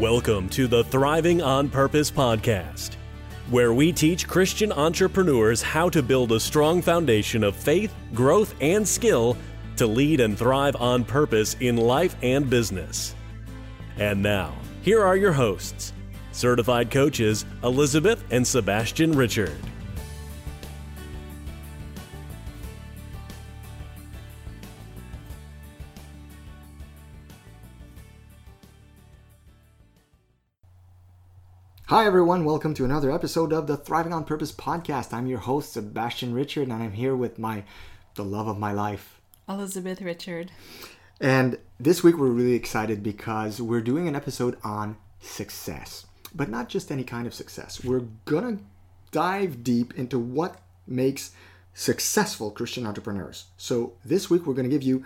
Welcome to the Thriving on Purpose podcast, where we teach Christian entrepreneurs how to build a strong foundation of faith, growth, and skill to lead and thrive on purpose in life and business. And now, here are your hosts, certified coaches Elizabeth and Sebastian Richard. Hi, everyone. Welcome to another episode of the Thriving on Purpose podcast. I'm your host, Sebastian Richard, and I'm here with my the love of my life, Elizabeth Richard. And this week we're really excited because we're doing an episode on success, but not just any kind of success. We're gonna dive deep into what makes successful Christian entrepreneurs. So this week we're gonna give you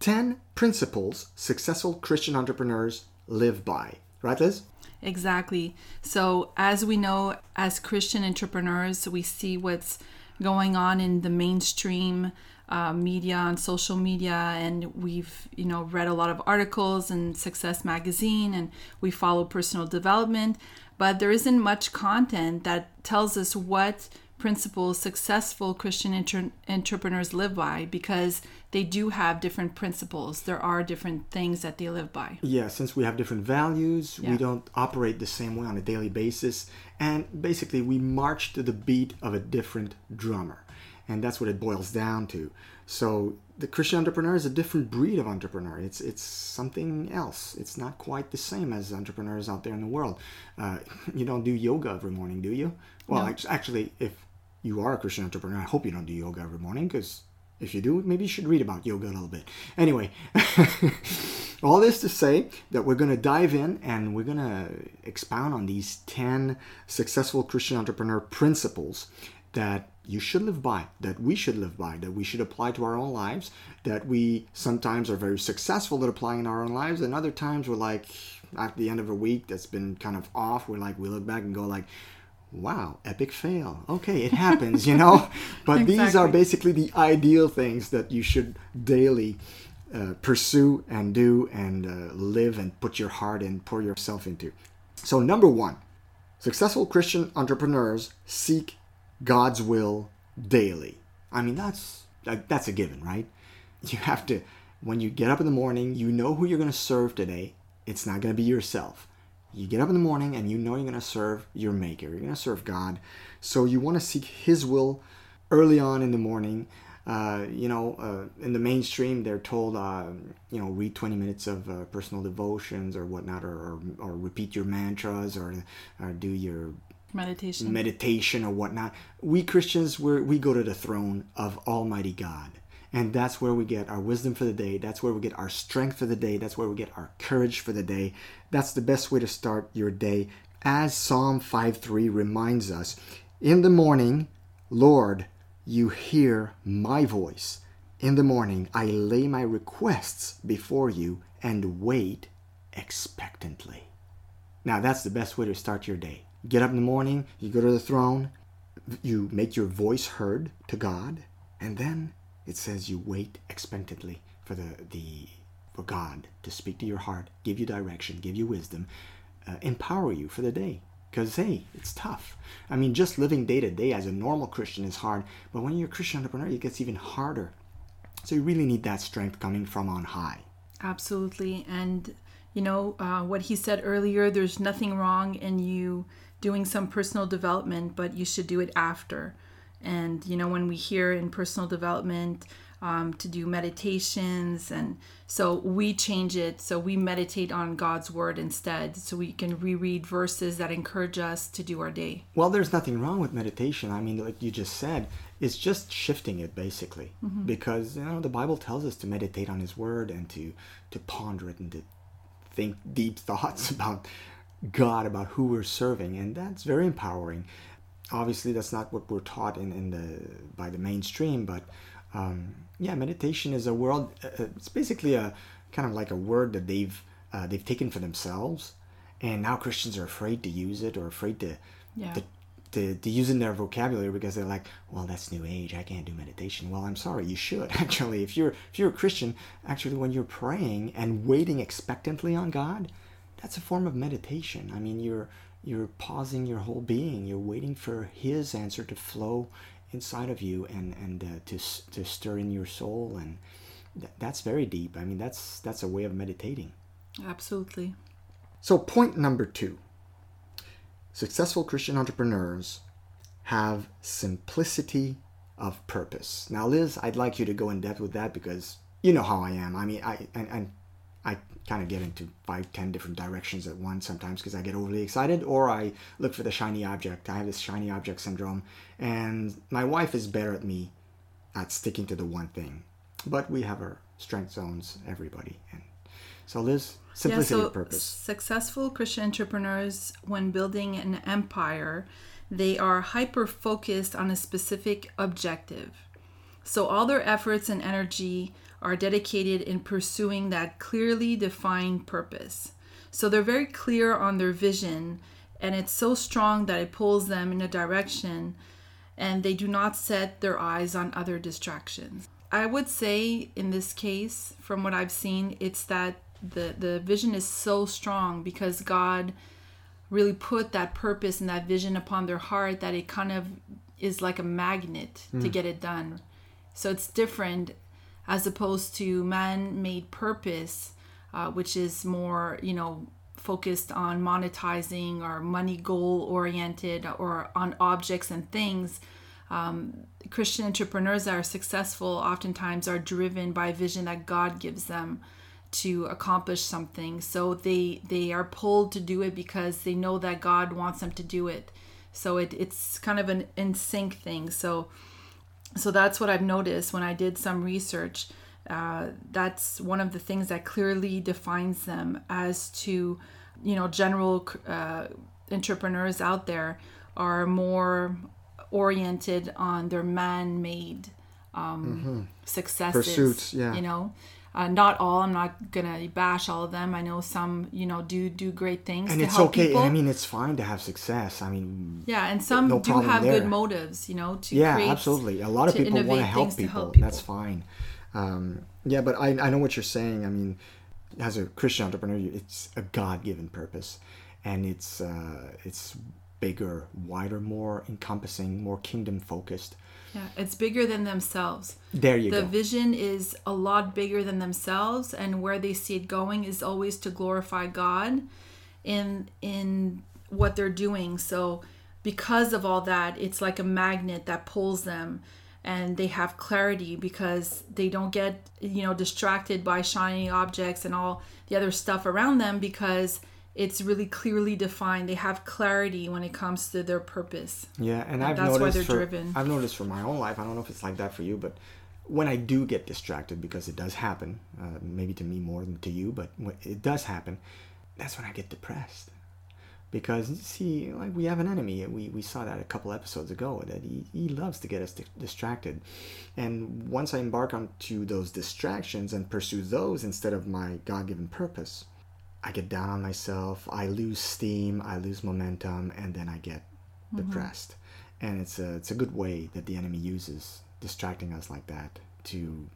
10 principles successful Christian entrepreneurs live by. Right, Liz? Exactly. So, as we know, as Christian entrepreneurs, we see what's going on in the mainstream uh, media on social media, and we've you know read a lot of articles in Success Magazine, and we follow personal development, but there isn't much content that tells us what principles successful Christian inter- entrepreneurs live by because they do have different principles. There are different things that they live by. Yeah, since we have different values, yeah. we don't operate the same way on a daily basis. And basically, we march to the beat of a different drummer. And that's what it boils down to. So, the Christian entrepreneur is a different breed of entrepreneur. It's it's something else. It's not quite the same as entrepreneurs out there in the world. Uh, you don't do yoga every morning, do you? Well, no. actually, if you are a Christian entrepreneur, I hope you don't do yoga every morning because if you do, maybe you should read about yoga a little bit. Anyway, all this to say that we're going to dive in and we're going to expound on these 10 successful Christian entrepreneur principles that you should live by, that we should live by, that we should apply to our own lives, that we sometimes are very successful at applying in our own lives, and other times we're like, at the end of a week that's been kind of off, we're like, we look back and go like, wow, epic fail. Okay, it happens, you know? But exactly. these are basically the ideal things that you should daily uh, pursue and do and uh, live and put your heart and pour yourself into. So, number one, successful Christian entrepreneurs seek God's will daily. I mean, that's that's a given, right? You have to when you get up in the morning, you know who you're going to serve today. It's not going to be yourself you get up in the morning and you know you're going to serve your maker. You're going to serve god. So you want to seek his will early on in the morning. Uh, you know uh, in the mainstream they're told uh, you know read 20 minutes of uh, personal devotions or whatnot or, or, or, repeat your mantras or, or do your meditation. meditation or whatnot. We christians we we go to the throne of almighty god and that's where we get our wisdom for the day. That's where we get our strength for the day. That's where we get our courage for the day. That's the best way to start your day. As Psalm 5:3 reminds us, in the morning, Lord, you hear my voice. In the morning, I lay my requests before you and wait expectantly. Now, that's the best way to start your day. Get up in the morning, you go to the throne, you make your voice heard to God, and then it says you wait expectantly for the, the for God to speak to your heart, give you direction, give you wisdom, uh, empower you for the day. Because, hey, it's tough. I mean, just living day to day as a normal Christian is hard, but when you're a Christian entrepreneur, it gets even harder. So you really need that strength coming from on high. Absolutely. And, you know, uh, what he said earlier, there's nothing wrong in you doing some personal development, but you should do it after. And, you know, when we hear in personal development um, to do meditations, and so we change it. So we meditate on God's word instead. So we can reread verses that encourage us to do our day. Well, there's nothing wrong with meditation. I mean, like you just said, it's just shifting it basically. Mm-hmm. Because, you know, the Bible tells us to meditate on His word and to, to ponder it and to think deep thoughts about God, about who we're serving. And that's very empowering obviously that's not what we're taught in, in the by the mainstream but um, yeah meditation is a world uh, uh, it's basically a kind of like a word that they've uh, they've taken for themselves and now christians are afraid to use it or afraid to, yeah. to, to, to use it in their vocabulary because they're like well that's new age i can't do meditation well i'm sorry you should actually if you're if you're a christian actually when you're praying and waiting expectantly on god that's a form of meditation. I mean, you're you're pausing your whole being. You're waiting for His answer to flow inside of you and and uh, to to stir in your soul, and th- that's very deep. I mean, that's that's a way of meditating. Absolutely. So, point number two: successful Christian entrepreneurs have simplicity of purpose. Now, Liz, I'd like you to go in depth with that because you know how I am. I mean, I and, and kind of get into five, ten different directions at once sometimes because I get overly excited or I look for the shiny object. I have this shiny object syndrome, and my wife is better at me at sticking to the one thing. But we have our strength zones, everybody. And so, Liz, simplicity yeah, so of purpose. Successful Christian entrepreneurs, when building an empire, they are hyper focused on a specific objective. So all their efforts and energy are dedicated in pursuing that clearly defined purpose. So they're very clear on their vision, and it's so strong that it pulls them in a direction, and they do not set their eyes on other distractions. I would say in this case, from what I've seen, it's that the, the vision is so strong because God really put that purpose and that vision upon their heart that it kind of is like a magnet mm. to hmm. get it done. So it's different as opposed to man-made purpose, uh, which is more, you know, focused on monetizing or money goal oriented or on objects and things. Um, Christian entrepreneurs that are successful oftentimes are driven by a vision that God gives them to accomplish something. So they they are pulled to do it because they know that God wants them to do it. So it, it's kind of an in sync thing. So so that's what I've noticed when I did some research. Uh, that's one of the things that clearly defines them as to, you know, general uh, entrepreneurs out there are more oriented on their man-made um, mm-hmm. successes. Pursuits, yeah. You know, uh, not all. I'm not gonna bash all of them. I know some, you know, do do great things. And it's okay. People. I mean, it's fine to have success. I mean, yeah, and some no do have there. good motives. You know, to yeah, absolutely. A lot of people want to help people. help people. That's fine. Um, yeah, but I I know what you're saying. I mean, as a Christian entrepreneur, it's a God given purpose, and it's uh, it's bigger, wider, more encompassing, more kingdom focused. Yeah, it's bigger than themselves. There you the go. The vision is a lot bigger than themselves, and where they see it going is always to glorify God in in what they're doing. So because of all that, it's like a magnet that pulls them and they have clarity because they don't get you know distracted by shiny objects and all the other stuff around them because it's really clearly defined. They have clarity when it comes to their purpose. Yeah, and, and I've that's noticed why they're for, driven. I've noticed for my own life. I don't know if it's like that for you, but when I do get distracted, because it does happen, uh, maybe to me more than to you, but it does happen. That's when I get depressed. Because see, like we have an enemy, we, we saw that a couple episodes ago. That he, he loves to get us distracted, and once I embark onto those distractions and pursue those instead of my God given purpose, I get down on myself, I lose steam, I lose momentum, and then I get mm-hmm. depressed. And it's a it's a good way that the enemy uses distracting us like that to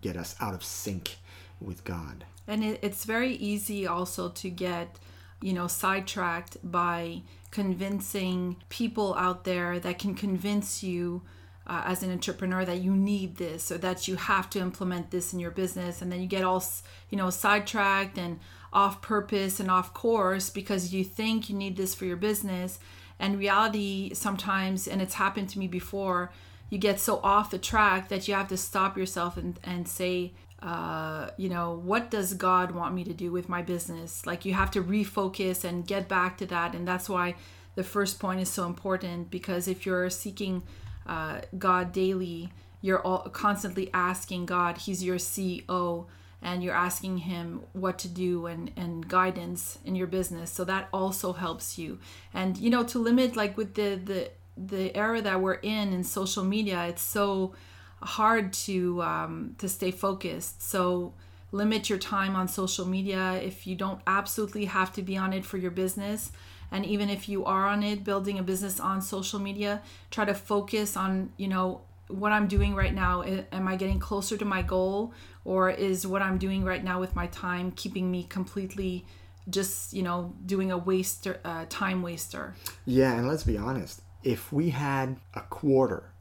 get us out of sync with God. And it, it's very easy also to get, you know, sidetracked by convincing people out there that can convince you uh, as an entrepreneur that you need this or that you have to implement this in your business and then you get all you know sidetracked and off purpose and off course because you think you need this for your business. And reality sometimes and it's happened to me before you get so off the track that you have to stop yourself and, and say uh, you know what does god want me to do with my business? Like you have to refocus and get back to that. And that's why the first point is so important because if you're seeking uh, god daily you're all constantly asking god he's your ceo and you're asking him what to do and, and guidance in your business. So that also helps you. And you know to limit like with the the the era that we're in in social media it's so hard to um, to stay focused. So limit your time on social media. If you don't absolutely have to be on it for your business and even if you are on it building a business on social media try to focus on you know what i'm doing right now am i getting closer to my goal or is what I'm doing right now with my time keeping me completely just you know doing a waster uh, time waster yeah and let's be honest if we had a quarter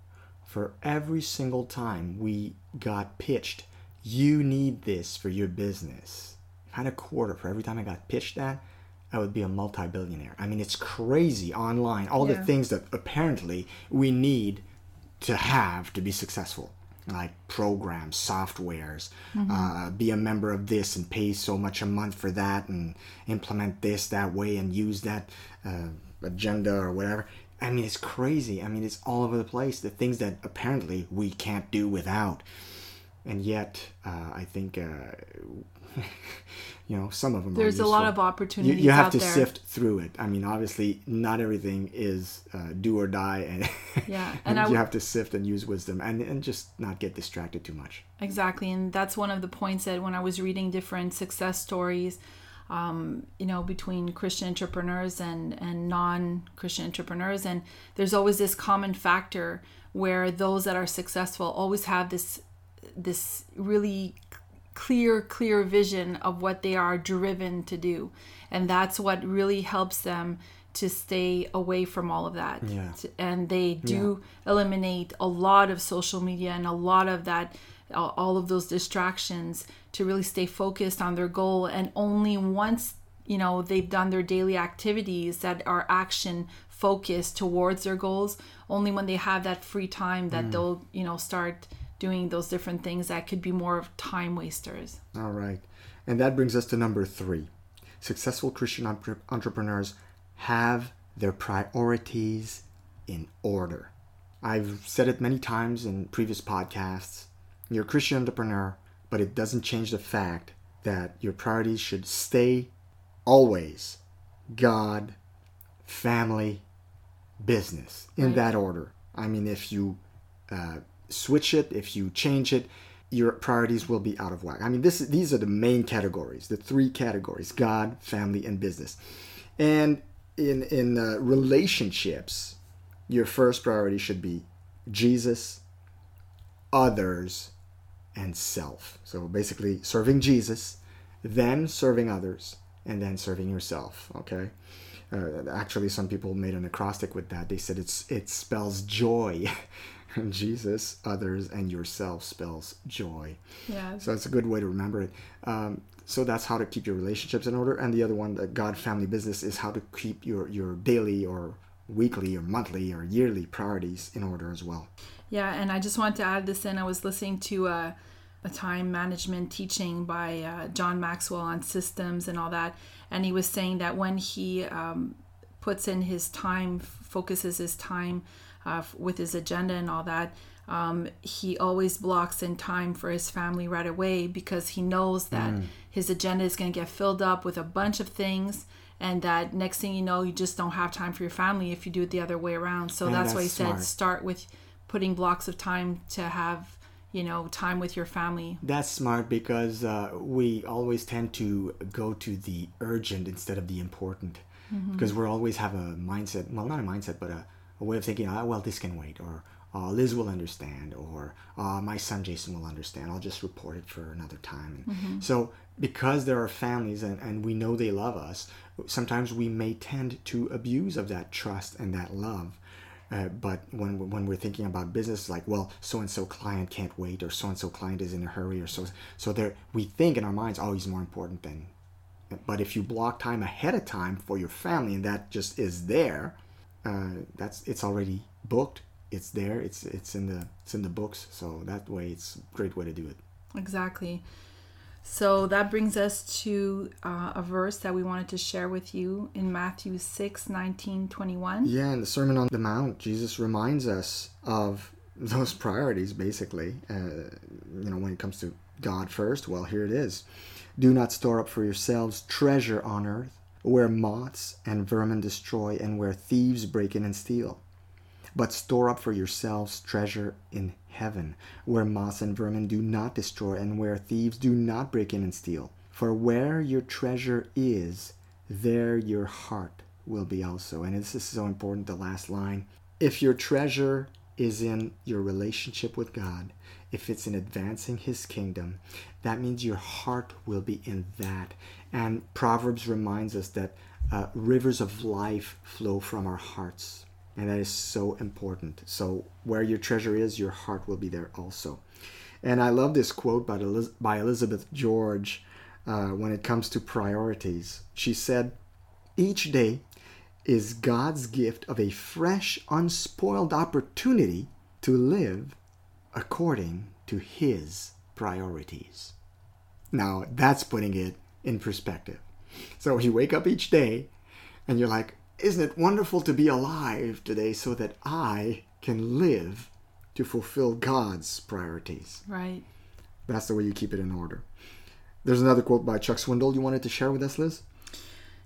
for every single time we got pitched you need this for your business if i had a quarter for every time i got pitched that I would be a multi-billionaire. I mean, it's crazy online. All yeah. the things that apparently we need to have to be successful like programs, softwares, mm-hmm. uh, be a member of this and pay so much a month for that and implement this that way and use that uh, agenda or whatever. I mean, it's crazy. I mean, it's all over the place. The things that apparently we can't do without. And yet, uh, I think uh, you know some of them there's a lot of opportunities you, you have to there. sift through it. I mean obviously not everything is uh, do or die and, yeah and, and you have to sift and use wisdom and, and just not get distracted too much. Exactly and that's one of the points that when i was reading different success stories um, you know between christian entrepreneurs and and non-christian entrepreneurs and there's always this common factor where those that are successful always have this this really clear, clear vision of what they are driven to do. And that's what really helps them to stay away from all of that. Yeah. And they do yeah. eliminate a lot of social media and a lot of that, all of those distractions to really stay focused on their goal. And only once, you know, they've done their daily activities that are action focused towards their goals, only when they have that free time that mm. they'll, you know, start doing those different things that could be more of time wasters. All right. And that brings us to number three. Successful Christian entrepreneurs have their priorities in order. I've said it many times in previous podcasts. You're a Christian entrepreneur, but it doesn't change the fact that your priorities should stay always God, family, business in right. that order. I mean, if you uh, switch it, if you change it, your priorities will be out of whack. I mean, this these are the main categories, the three categories: God, family, and business. And in in uh, relationships, your first priority should be Jesus, others, and self. So basically, serving Jesus, then serving others, and then serving yourself. Okay. Uh, actually, some people made an acrostic with that. They said it's it spells joy. Jesus, others, and yourself spells joy. Yeah. So that's a good way to remember it. Um, so that's how to keep your relationships in order. And the other one, the God family business, is how to keep your, your daily or weekly or monthly or yearly priorities in order as well. Yeah, and I just wanted to add this in. I was listening to a, a time management teaching by uh, John Maxwell on systems and all that. And he was saying that when he um, puts in his time, focuses his time uh, with his agenda and all that. Um, he always blocks in time for his family right away because he knows that mm. his agenda is going to get filled up with a bunch of things and that next thing you know you just don't have time for your family if you do it the other way around so that's, that's, why he smart. said start with putting blocks of time to have you know time with your family that's smart because uh, we always tend to go to the urgent instead of the important mm-hmm. because we're always have a mindset well not a mindset but a a way of thinking, oh, well, this can wait, or uh, Liz will understand, or uh, my son Jason will understand. I'll just report it for another time. Mm-hmm. So, because there are families and, and we know they love us, sometimes we may tend to abuse of that trust and that love. Uh, but when when we're thinking about business, like well, so and so client can't wait, or so and so client is in a hurry, or so so there we think in our minds, oh, he's more important than. But if you block time ahead of time for your family, and that just is there, uh, that's it's already booked. It's there. It's it's in the it's in the books. So that way, it's a great way to do it. Exactly. So that brings us to uh, a verse that we wanted to share with you in Matthew 6 19 21. Yeah, in the Sermon on the Mount, Jesus reminds us of those priorities basically. Uh, you know, when it comes to God first, well, here it is. Do not store up for yourselves treasure on earth where moths and vermin destroy and where thieves break in and steal. But store up for yourselves treasure in heaven, where moths and vermin do not destroy and where thieves do not break in and steal. For where your treasure is, there your heart will be also. And this is so important, the last line. If your treasure is in your relationship with God, if it's in advancing His kingdom, that means your heart will be in that. And Proverbs reminds us that uh, rivers of life flow from our hearts. And that is so important. So, where your treasure is, your heart will be there also. And I love this quote by, Eliz- by Elizabeth George uh, when it comes to priorities. She said, Each day is God's gift of a fresh, unspoiled opportunity to live according to His priorities. Now, that's putting it in perspective. So you wake up each day and you're like, isn't it wonderful to be alive today so that I can live to fulfill God's priorities? Right. That's the way you keep it in order. There's another quote by Chuck Swindoll you wanted to share with us, Liz?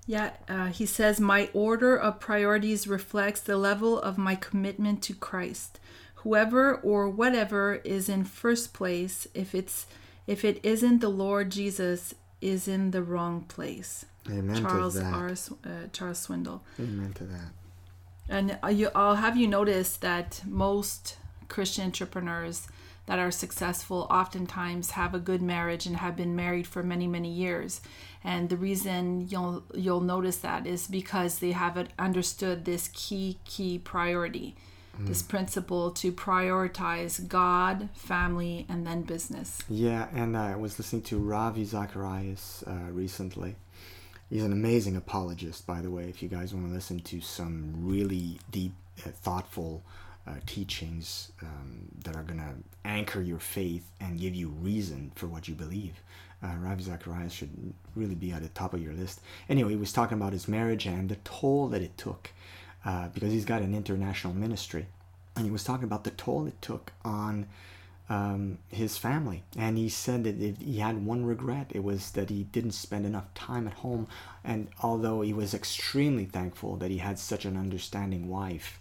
Yeah, uh, he says, My order of priorities reflects the level of my commitment to Christ. Whoever or whatever is in first place, if it's if it isn't the Lord Jesus, is in the wrong place. Amen Charles to that. R. Uh, Charles Swindoll. Amen to that. And uh, you, I'll have you notice that most Christian entrepreneurs that are successful oftentimes have a good marriage and have been married for many many years. And the reason you'll you'll notice that is because they haven't understood this key key priority, this principle to prioritize God, family, and then business. Yeah, and I was listening to Ravi Zacharias uh, recently. He's an amazing apologist, by the way. If you guys want to listen to some really deep, uh, thoughtful uh, teachings um, that are going to anchor your faith and give you reason for what you believe, uh, Ravi Zacharias should really be at the top of your list. Anyway, he was talking about his marriage and the toll that it took uh, because he's got an international ministry. And he was talking about the toll it took on um, his family. And he said that it, he had one regret. It was that he didn't spend enough time at home. And although he was extremely thankful that he had such an understanding wife,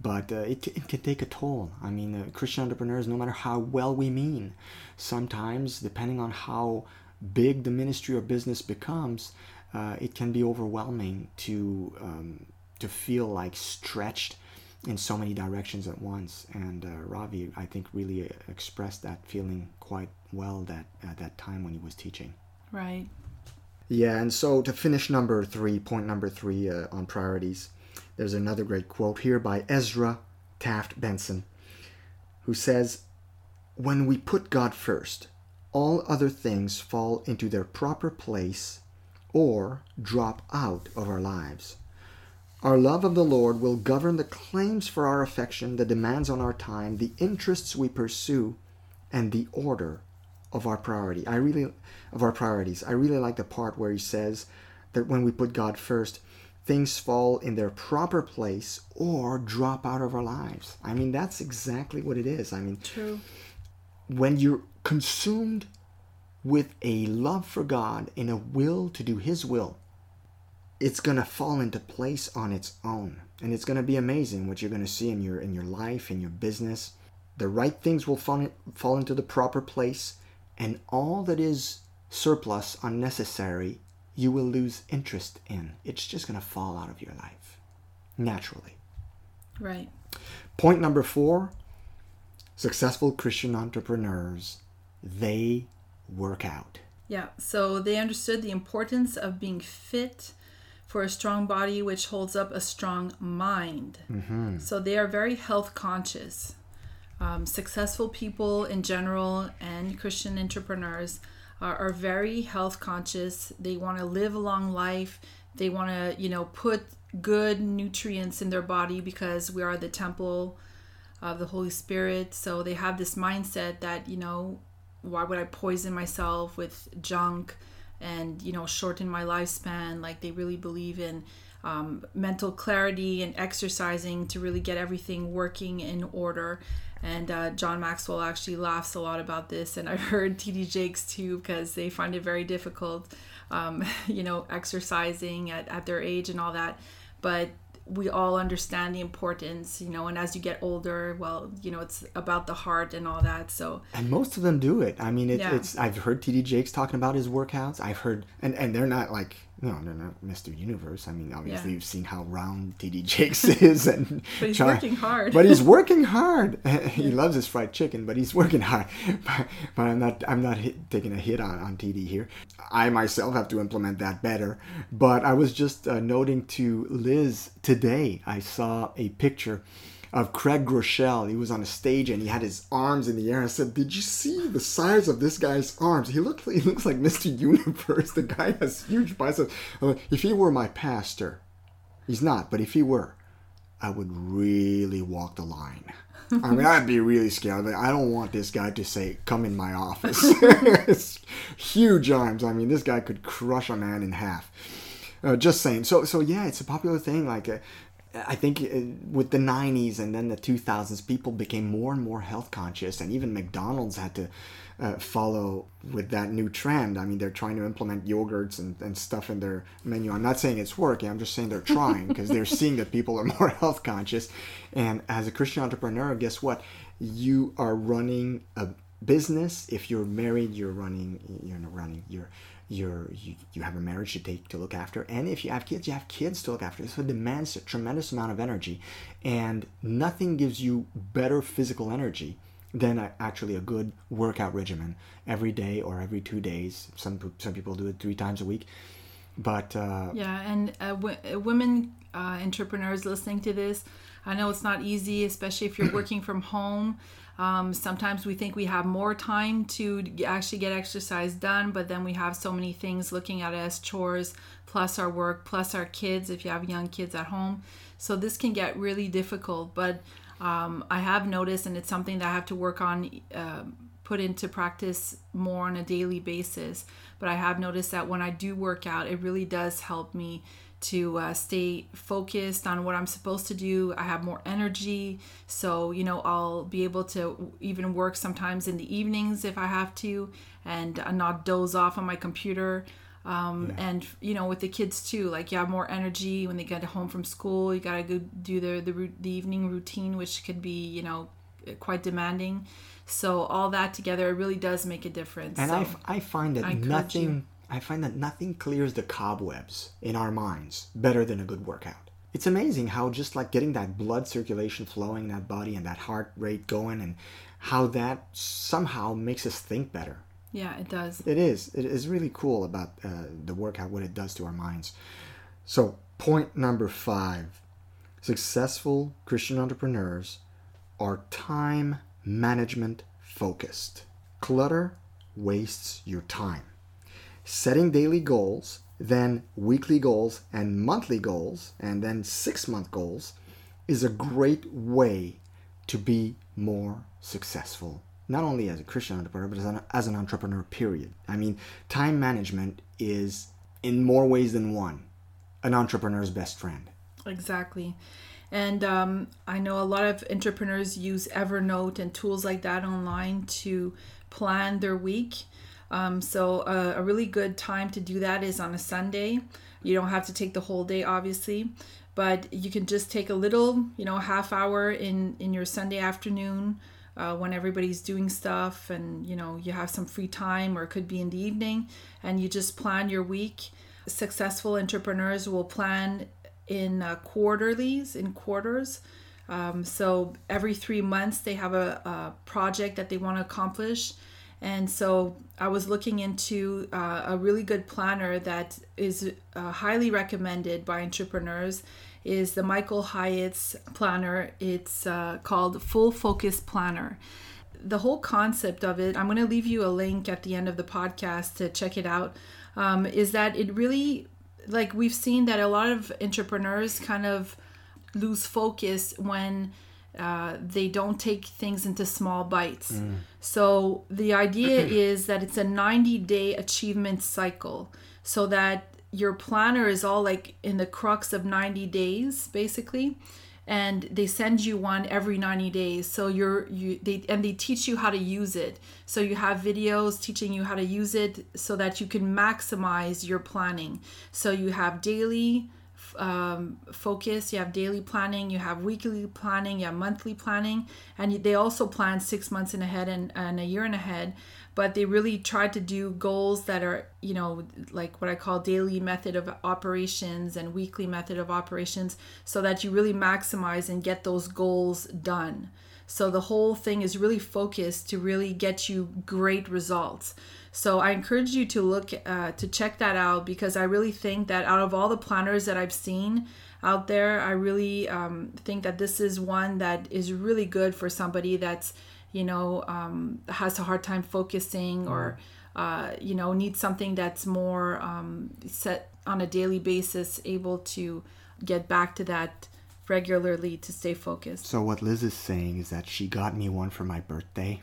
but uh, it, it can take a toll. I mean, uh, Christian entrepreneurs, no matter how well we mean, sometimes, depending on how big the ministry or business becomes, uh, it can be overwhelming to um, to feel like stretched in so many directions at once. And uh, Ravi, I think, really uh, expressed that feeling quite well that at that time when he was teaching. Right. Yeah, and so to finish number three, point number three uh, on priorities, there's another great quote here by Ezra Taft Benson, who says, When we put God first, all other things fall into their proper place or drop out of our lives. Our love of the Lord will govern the claims for our affection, the demands on our time, the interests we pursue, and the order of our priority. I really of our priorities. I really like the part where he says that when we put God first, things fall in their proper place or drop out of our lives. I mean, that's exactly what it is. I mean, True. when you're consumed with a love for God and a will to do his will, it's to fall into place on its own. And it's to be amazing what you're to see in your in your life, in your business. The right things will fall, fall into the proper place and all that is surplus, unnecessary, you will lose interest in. It's just to fall out of your life naturally. Right. Point number four successful Christian entrepreneurs, they work out. Yeah. So they understood the importance of being fit for a strong body, which holds up a strong mind. So they are very health conscious. Um, successful people in general and Christian entrepreneurs are, are very health conscious. They want to live a long life. They want to, you know, put good nutrients in their body because we are the temple of the Holy Spirit. So they have this mindset that, you know, why would I poison myself with junk and, you know, shorten my lifespan? Like they really believe in um, mental clarity and exercising to really get everything working in order. And uh, John Maxwell actually laughs a lot about this, and I've heard TD Jakes too because they find it very difficult, um, you know, exercising at, at their age and all that. But we all understand the importance, you know, and as you get older, well, you know, it's about the heart and all that. So, And most of them do it. I mean, it, Yeah. it's. I've heard TD Jakes talking about his workouts. I've heard, and and they're not like no, no, no, Mr. Universe. I mean, obviously, yeah. you've seen how round TD Jakes is, and but he's working hard. But he's working hard. he loves his fried chicken, but he's working hard. But, but I'm not, I'm not hit, taking a hit on, on TD here. I myself have to implement that better. But I was just uh, noting to Liz today. I saw a picture of Craig Groeschel. He was on a stage and he had his arms in the air. I said, "Did you see the size of this guy's arms? He looked he looks like Mr. Universe. The guy has huge biceps. If he were my pastor, he's not, but if he were, I would really walk the line." I mean, I'd be really scared. I don't want this guy to say, "Come in my office." huge arms. I mean, this guy could crush a man in half. Uh, just saying. So, so yeah, it's a popular thing. Like, uh, I think uh, with the 90s and then the 2000s, people became more and more health conscious, and even McDonald's had to uh, follow with that new trend. I mean, they're trying to implement yogurts and, and stuff in their menu. I'm not saying it's working, I'm just saying they're trying because they're seeing that people are more health conscious. And as a Christian entrepreneur, guess what? You are running a business. If you're married, you're running, you're running, you're you're you, you have a marriage to take to look after. And if you have kids you have kids to look after. So it demands a tremendous amount of energy. And nothing gives you better physical energy than a, actually a good workout regimen every day or every two days. Some some people do it three times a week but uh, yeah and uh, w- uh, women uh, entrepreneurs listening to this i know it's not easy especially if you're working from home um, sometimes we think we have more time to actually get exercise done, but then we have so many things looking at us chores plus our work, plus our kids if you have young kids at home. So this can get really difficult. But um, I have noticed, and it's something that I have to work on, uh, put into practice more on a daily basis. But I have noticed that when I do work out, it really does help me to uh, stay focused on what I'm supposed to do. I have more energy. So, you know, I'll be able to even work sometimes in the evenings if I have to and uh, not doze off on my computer. Um, yeah. And, you know, with the kids too, like you have more energy when they get home from school. You got to go do the, the, the evening routine, which could be, you know, quite demanding. So, all that together, it really does make a difference. And so I, f- I find that nothing. You I find that nothing clears the cobwebs in our minds better than a good workout. It's amazing how just like getting that blood circulation flowing in that body and that heart rate going and how that somehow makes us think better. Yeah, it does. It is. It is really cool about uh, the workout, what it does to our minds. So, point number five successful Christian entrepreneurs are time management focused. Clutter wastes your time setting daily goals, then weekly goals and monthly goals, and then six month goals is a great way to be more successful. Not only as a Christian entrepreneur, but as an, as an entrepreneur, period. I mean, time management is, in more ways than one, an entrepreneur's best friend. Exactly. And um, I know a lot of entrepreneurs use Evernote and tools like that online to plan their week. Um, so uh, a really good time to do that is on a Sunday. You don't have to take the whole day, obviously, but you can just take a little, you know, half hour in in your Sunday afternoon uh, when everybody's doing stuff, and you know you have some free time, or it could be in the evening, and you just plan your week. Successful entrepreneurs will plan in uh, quarterlies, in quarters. Um, so every three months they have a, a project that they want to accomplish and so I was looking into uh, a really good planner that is uh, highly recommended by entrepreneurs is the Michael Hyatt's planner. It's uh, called Full Focus Planner. The whole concept of it, I'm going to leave you a link at the end of the podcast to check it out. Um, is that it really, like we've seen that a lot of entrepreneurs kind of lose focus when uh, they don't take things into small bites. Mm. So the idea is that it's a 90 day achievement cycle so that your planner is all like in the crux of 90 days basically and they send you one every 90 days so you're you they and they teach you how to use it so you have videos teaching you how to use it so that you can maximize your planning so you have daily um, focus. You have daily planning, you have weekly planning, you have monthly planning, and they also plan six months in ahead and, and a year in ahead. But they really try to do goals that are, you know, like what I call daily method of operations and weekly method of operations, so that you really maximize and get those goals done. So the whole thing is really focused to really get you great results. So I encourage you to look uh, to check that out because I really think that out of all the planners that I've seen out there, I really um, think that this is one that is really good for somebody that's you know um, has a hard time focusing or uh, you know needs something that's more um, set on a daily basis, able to get back to that regularly to stay focused. So what Liz is saying is that she got me one for my birthday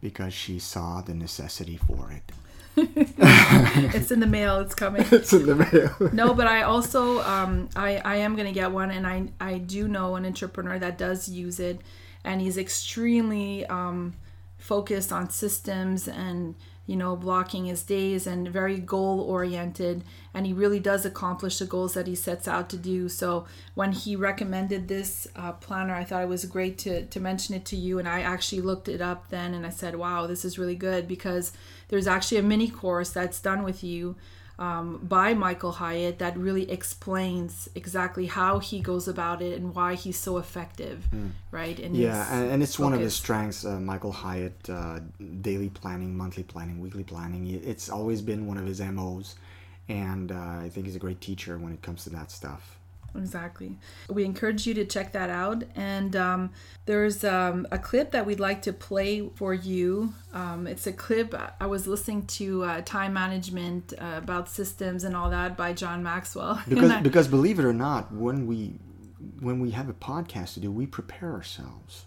because she saw the necessity for it. it's in the mail. It's coming. it's in the mail. no, but I also um, I I am gonna get one, and I I do know an entrepreneur that does use it, and he's extremely um, focused on systems and you know, blocking his days and very goal oriented. And he really does accomplish the goals that he sets out to do. So when he recommended this uh, planner, I thought it was great to, to mention it to you. And I actually looked it up then and I said, wow, this is really good because there's actually a mini course that's done with you um, by Michael Hyatt that really explains exactly how he goes about it and why he's so effective, mm. right? And yeah, and, and, it's focus. one of his strengths, uh, Michael Hyatt, uh, daily planning, monthly planning, weekly planning. It's always been one of his MOs, and uh, I think he's a great teacher when it comes to that stuff. Exactly. We encourage you to check that out. And um, there's um, a clip that we'd like to play for you. Um, it's a clip I was listening to uh, time management uh, about systems and all that by John Maxwell. Because, I, because believe it or not, when we when we have a podcast to do, we prepare ourselves.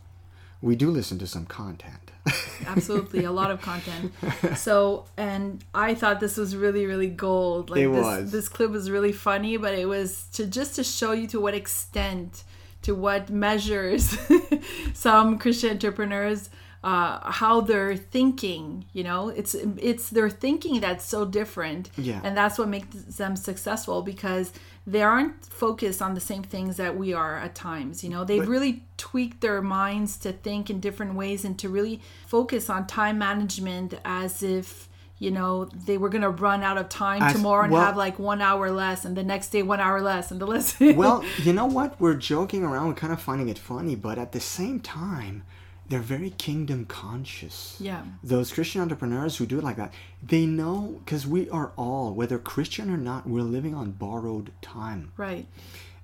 We do listen to some content. Absolutely, a lot of content. So, and I thought this was really, really gold. Like it this, was. This clip was really funny, but it was to just to show you to what extent, to what measures, some Christian entrepreneurs uh, how they're thinking you know? It's it's their thinking that's so different. Yeah. and that's what makes them successful because they aren't focused on the same things that we are at times you know? They've but, really tweaked their minds to think in different ways and to really focus on time management as if you know they were going to run out of time as, tomorrow and well, have like one hour less and the next day one hour less and the less. Well you know what? We're joking around we're kind of finding it funny but at the same time they're very kingdom conscious. Yeah. Those Christian entrepreneurs who do it like that, they know because we are all, whether Christian or not, we're living on borrowed time. Right.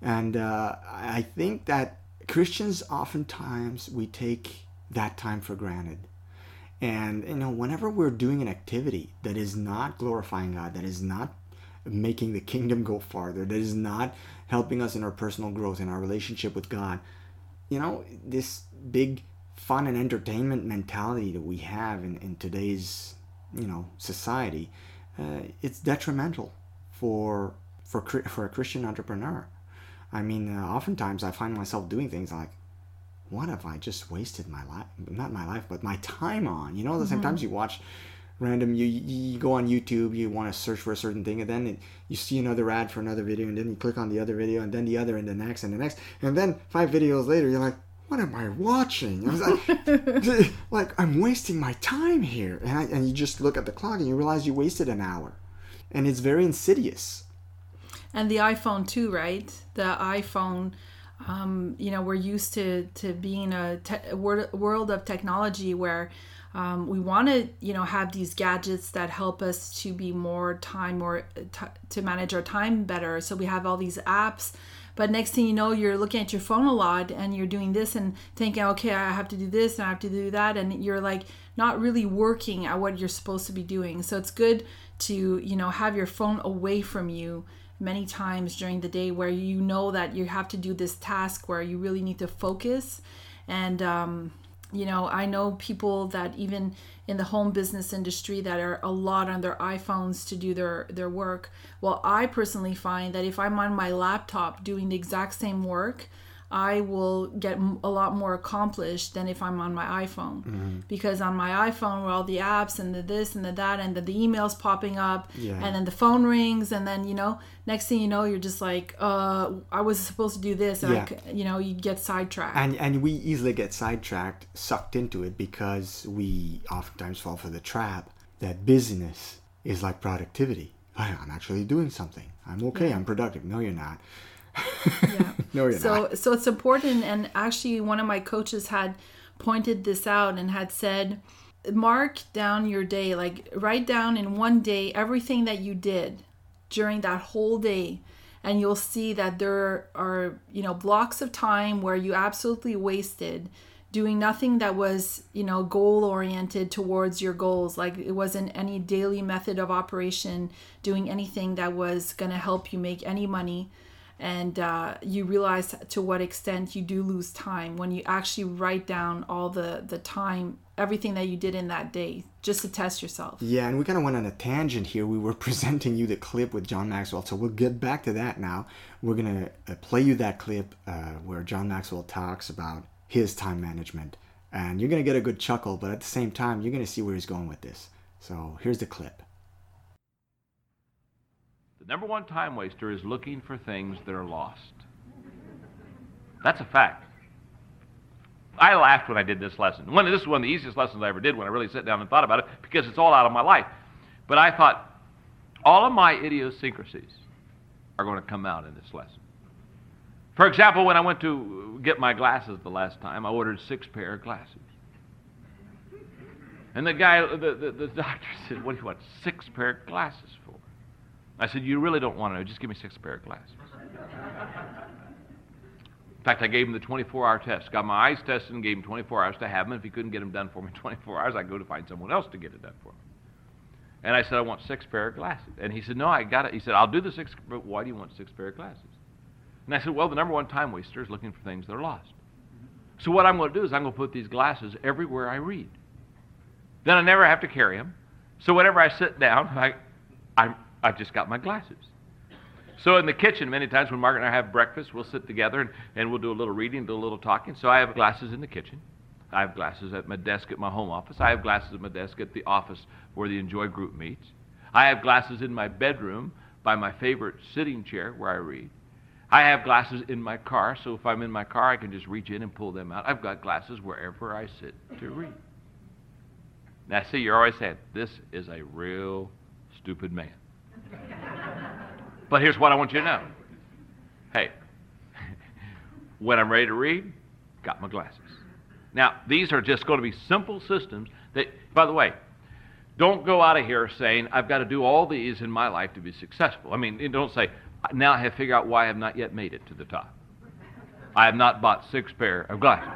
And uh, I think that Christians oftentimes we take that time for granted. And you know, whenever we're doing an activity that is not glorifying God, that is not making the kingdom go farther, that is not helping us in our personal growth, in our relationship with God, you know, this big fun and entertainment mentality that we have in, in today's you know society uh, it's detrimental for for for a Christian entrepreneur I mean uh, oftentimes I find myself doing things like what have I just wasted my life not my life but my time on you know mm-hmm. sometimes you watch random you you go on YouTube you want to search for a certain thing and then it, you see another ad for another video and then you click on the other video and then the other and the next and the next and then five videos later you're like what am I watching? I was like, like I'm wasting my time here. And, I, and you just look at the clock and you realize you wasted an hour. And it's very insidious. And the iPhone too, right? The iPhone, um, you know, we're used to, to being a te- world of technology where um, we want to, you know, have these gadgets that help us to be more time or t- to manage our time better. So we have all these apps but next thing you know, you're looking at your phone a lot and you're doing this and thinking, okay, I have to do this and I have to do that. And you're like not really working at what you're supposed to be doing. So it's good to, you know, have your phone away from you many times during the day where you know that you have to do this task where you really need to focus and um, you know i know people that even in the home business industry that are a lot on their iphones to do their their work. Well i personally find that if i'm on my laptop doing the exact same work I will get a lot more accomplished than if I'm on my iPhone. Mm-hmm. Because on my iPhone, where all the apps and the this and the that, and the, the emails popping up, yeah. and then the phone rings, and then, you know, next thing you know, you're just like, uh, I was supposed to do this. And yeah. I, you know, you get sidetracked. And, and we easily get sidetracked, sucked into it because we oftentimes fall for the trap that busyness is like productivity. I'm actually doing something. I'm okay. Yeah. I'm productive. No, you're not yeah. no, you're so, not. So it's important. And actually, one of my coaches had pointed this out and had said, mark down your day, like write down in one day everything that you did during that whole day. And you'll see that there are, you know, blocks of time where you absolutely wasted doing nothing that was you know goal oriented towards your goals like it wasn't any daily method of operation doing anything that was going to help you make any money and uh, you realize to what extent you do lose time when you actually write down all the the time everything that you did in that day just to test yourself. Yeah and we kind of went on a tangent here. We were presenting you the clip with john maxwell so we'll get back to that now. We're to uh, play you that clip uh, where john maxwell talks about his time management. And you're to get a good chuckle but at the same time you're to see where he's going with this. So here's the clip number one time waster is looking for things that are lost. That's a fact. I laughed when I did this lesson. One, this is one of the easiest lessons I ever did when I really sat down and thought about it because it's all out of my life. But I thought, all of my idiosyncrasies are going to come out in this lesson. For example, when I went to get my glasses the last time, I ordered six pair of glasses. And the guy, the, the, the doctor said, What do you want? Six pair of glasses for? I said, You really don't want to know. Just give me six pair of glasses. In fact, I gave him the 24 hour test. Got my eyes tested and gave him 24 hours to have them. If he couldn't get them done for me in 24 hours, I'd go to find someone else to get it done for me. And I said, I want six pair of glasses. And he said, No, I got it. He said, I'll do the six, but why do you want six pair of glasses? And I said, Well, the number one time waster is looking for things that are lost. So what I'm going to do is I'm going to put these glasses everywhere I read. Then I never have to carry them. So whenever I sit down, I, I'm, I've just got my glasses. So in the kitchen, many times when Margaret and I have breakfast, we'll sit together and, and we'll do a little reading, do a little talking. So I have glasses in the kitchen. I have glasses at my desk at my home office. I have glasses at my desk at the office where the INJOY group meets. I have glasses in my bedroom by my favorite sitting chair where I read. I have glasses in my car, so if I'm in my car, I can just reach in and pull them out. I've got glasses wherever I sit to read. Now, see, you're always saying, this is a real stupid man. But here's what I want you to know. Hey, when I'm ready to read, got my glasses. Now, these are just going to be simple systems that, by the way, don't go out of here saying, I've got to do all these in my life to be successful. I mean, don't say, now I have figured out why I have not yet made it to the top. I have not bought six pair of glasses.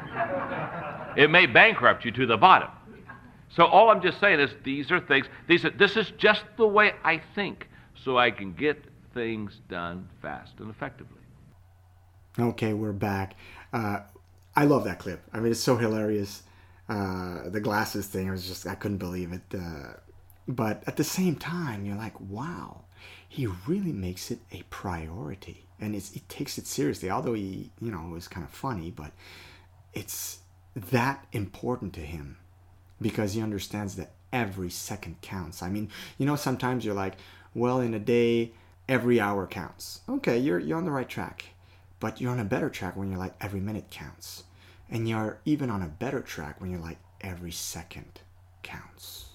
it may bankrupt you to the bottom. So all I'm just saying is these are things, these are, this is just the way I think so I can get things done fast and effectively. Okay, we're back. Uh, I love that clip. I mean, it's so hilarious. Uh, the glasses thing, I was just, I couldn't believe it. Uh, but at the same time, you're like, wow, he really makes it a priority. And it's, he takes it seriously, although he, you know, it was kind of funny, but it's that important to him because he understands that every second counts. I mean, you know, sometimes you're like, well, in a day, every hour counts. Okay, you're, you're on the right track. But you're on a better track when you're like, every minute counts. And you're even on a better track when you're like, every second counts.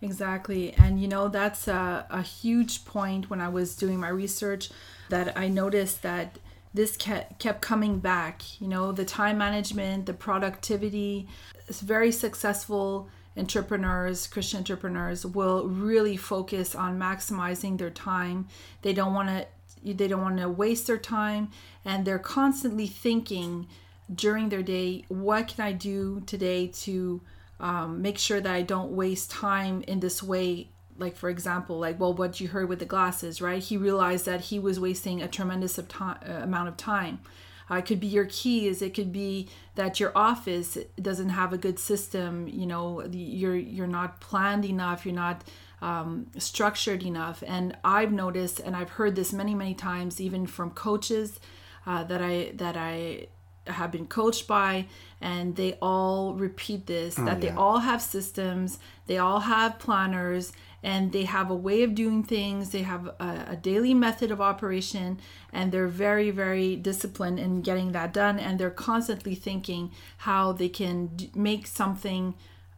Exactly. And you know, that's a, a huge point when I was doing my research that I noticed that this kept, kept coming back. You know, the time management, the productivity, it's very successful entrepreneurs, Christian entrepreneurs will really focus on maximizing their time. They don't want to they don't want to waste their time and they're constantly thinking during their day, what can I do today to um, make sure that I don't waste time in this way? Like for example like well what you heard with the glasses right? He realized that he was wasting a tremendous of time, uh, amount of time uh, it could be your keys. It could be that your office doesn't have a good system. You know, you're you're not planned enough. You're not um, structured enough. And I've noticed, and I've heard this many many times, even from coaches uh, that I that I have been coached by and they all repeat this Oh, that they all have systems they all have planners and they have a way of doing things. They have a, a daily method of operation and they're very very disciplined in getting that done. And they're constantly thinking how they can d- make something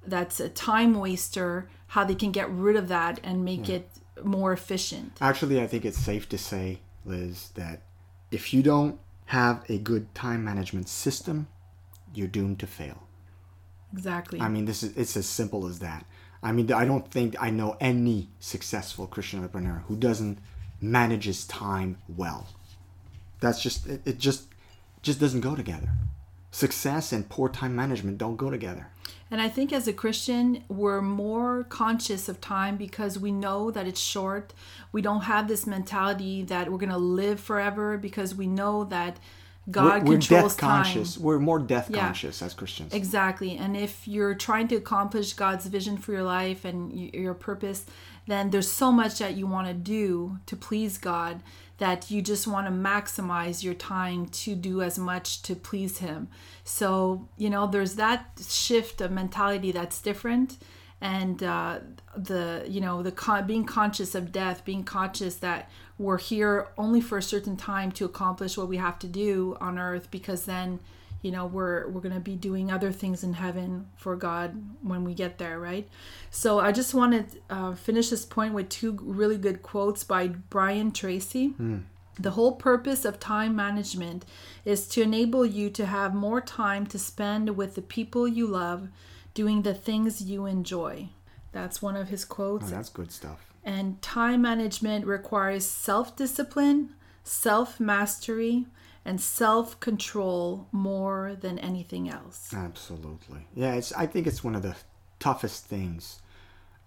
that's a time waster how they can get rid of that and make it more efficient. Actually, I think it's safe to say, Liz, that if you don't have a good time management system, you're doomed to fail. exactly. I mean, this is it's as simple as that. I mean, I don't think I know any successful Christian entrepreneur who doesn't manage his time well. That's just it, it just just doesn't go together. Success and poor time management don't go together. And I think as a Christian, we're more conscious of time because we know that it's short. We don't have this mentality that we're going to live forever because we know that God we're, we're controls death time. conscious. We're more death Yeah. conscious as Christians. Exactly. And if you're trying to accomplish God's vision for your life and your purpose, then there's so much that you want to do to please God that you just want to maximize your time to do as much to please Him. So, you know, there's that shift of mentality that's different. And uh, the, you know, the con- being conscious of death, being conscious that we're here only for a certain time to accomplish what we have to do on earth because then you know we're we're going to be doing other things in heaven for god when we get there right? So i just want to uh, finish this point with two really good quotes by brian tracy. The whole purpose of time management is to enable you to have more time to spend with the people you love doing the things you enjoy. That's one of his quotes. Oh, that's good stuff. And time management requires self discipline, self mastery, and self control more than anything else. Absolutely. Yeah, it's. I think it's one of the toughest things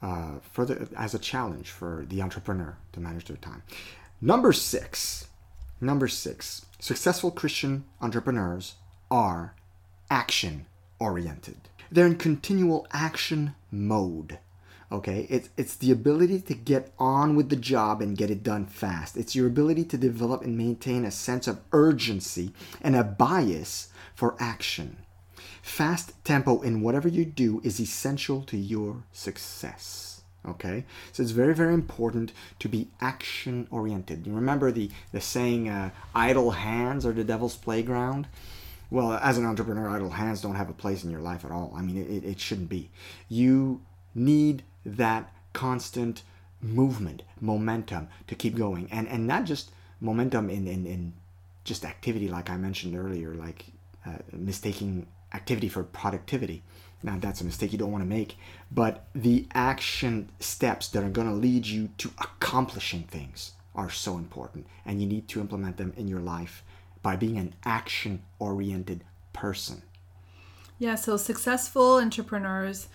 uh, for the as a challenge for the entrepreneur to manage their time. Number six. Number six. Successful Christian entrepreneurs are action oriented. They're in continual action mode. Okay, it's it's the ability to get on with the job and get it done fast. It's your ability to develop and maintain a sense of urgency and a bias for action. Fast tempo in whatever you do is essential to your success. Okay, so it's very very important to be action oriented. You remember the the saying, uh, "Idle hands are the devil's playground." Well, as an entrepreneur, idle hands don't have a place in your life at all. I mean, it, it shouldn't be. You need that constant movement, momentum to keep going. And and not just momentum in, in, in just activity, like I mentioned earlier, like uh, mistaking activity for productivity. Now, that's a mistake you don't want to make. But the action steps that are going to lead you to accomplishing things are so important. And you need to implement them in your life by being an action oriented person. Yeah, so successful entrepreneurs,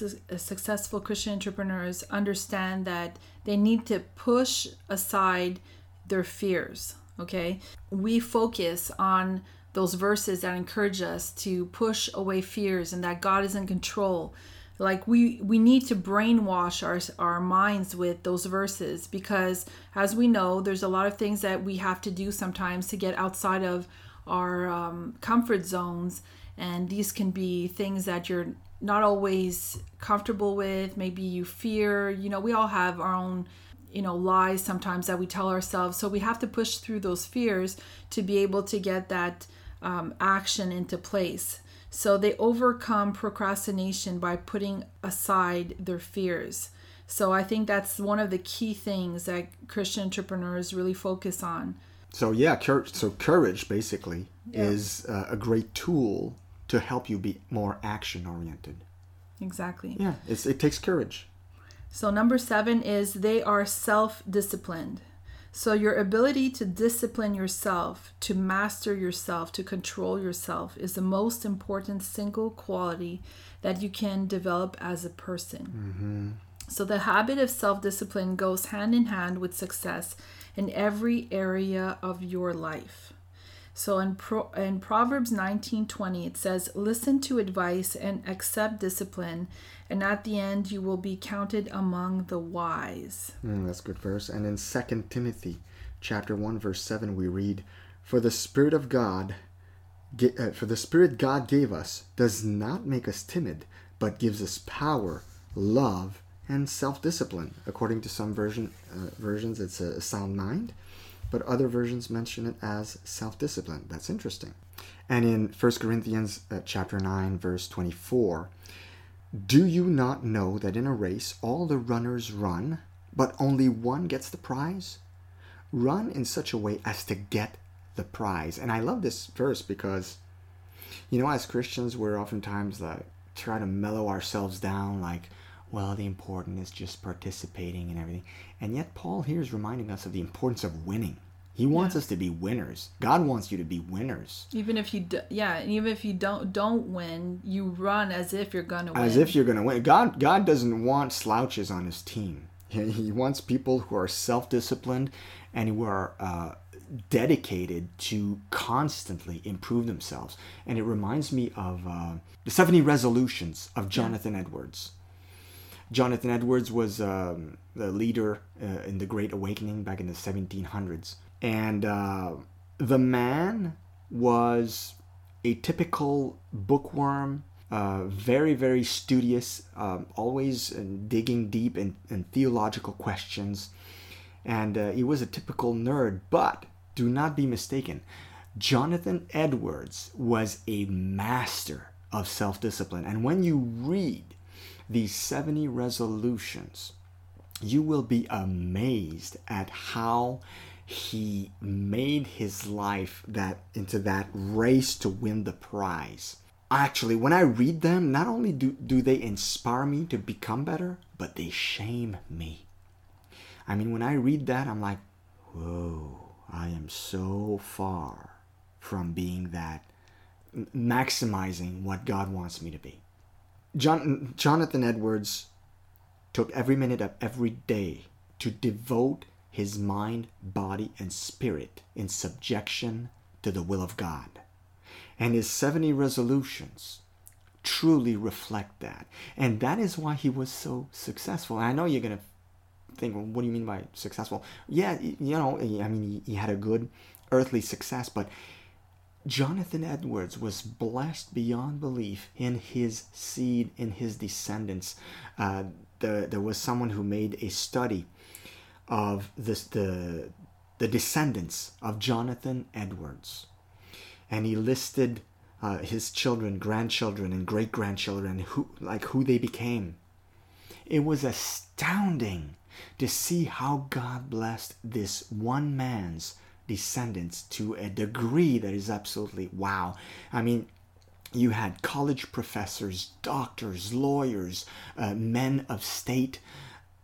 uh, successful Christian entrepreneurs understand that they need to push aside their fears. Okay, we focus on those verses that encourage us to push away fears and that God is in control. Like we we need to brainwash our our minds with those verses because as we know, there's a lot of things that we have to do sometimes to get outside of our um, comfort zones, and these can be things that you're not always comfortable with. Maybe you fear. You know, we all have our own you know lies sometimes that we tell ourselves so we have to push through those fears to be able to get that um, action into place so they overcome procrastination by putting aside their fears so i think that's one of the key things that christian entrepreneurs really focus on So yeah, cour- so courage basically is uh, a great tool to help you be more action oriented. exactly Yeah, it's, it takes courage. So, number seven is they are self disciplined. So, your ability to discipline yourself, to master yourself, to control yourself is the most important single quality that you can develop as a person. Mm-hmm. So, the habit of self discipline goes hand in hand with success in every area of your life. So in Pro, in Proverbs 19:20 it says listen to advice and accept discipline and at the end you will be counted among the wise. Mm, that's good verse. And in 2 Timothy chapter 1 verse 7 we read, "For the spirit of God uh, for the Spirit God gave us does not make us timid, but gives us power, love, and self-discipline. According to some version uh, versions, it's a sound mind, but other versions mention it as self-discipline. That's interesting. And in 1 Corinthians uh, chapter 9 verse 24, do you not know that in a race all the runners run, but only one gets the prize? Run in such a way as to get the prize. And I love this verse because, you know, as Christians, we're oftentimes like try to mellow ourselves down, like, well, the important is just participating and everything. And yet, Paul here is reminding us of the importance of winning. He wants yeah. us to be winners. God wants you to be winners. Even if you, do, yeah, and even if you don't don't win, you run as if you're gonna win. As if you're gonna win. God, God doesn't want slouches on His team. He, he wants people who are self-disciplined and who are uh, dedicated to constantly improve themselves. And it reminds me of uh, the 70 resolutions of Jonathan yeah. Edwards. Jonathan Edwards was um, the leader uh, in the Great Awakening back in the 1700s. And uh, the man was a typical bookworm, uh, very, very studious, um, always uh, digging deep in, in theological questions. And uh, he was a typical nerd, but do not be mistaken. Jonathan Edwards was a master of self discipline. And when you read these 70 resolutions, you will be amazed at how he made his life that into that race to win the prize. Actually, when I read them, not only do, do they inspire me to become better, but they shame me. I mean, when I read that, I'm like, whoa, I am so far from being that, maximizing what God wants me to be. John, Jonathan Edwards took every minute of every day to devote his mind, body, and spirit in subjection to the will of God. And his 70 resolutions truly reflect that. And that is why he was so successful. And I know you're going to think, well, what do you mean by successful? Yeah, you know, I mean, he, he had a good earthly success, but Jonathan Edwards was blessed beyond belief in his seed, in his descendants. Uh, the, there was someone who made a study of this, the, the descendants of Jonathan Edwards. And he listed uh, his children, grandchildren, and great grandchildren, who like who they became. It was astounding to see how God blessed this one man's descendants to a degree that is absolutely wow. I mean, you had college professors, doctors, lawyers, uh, men of state,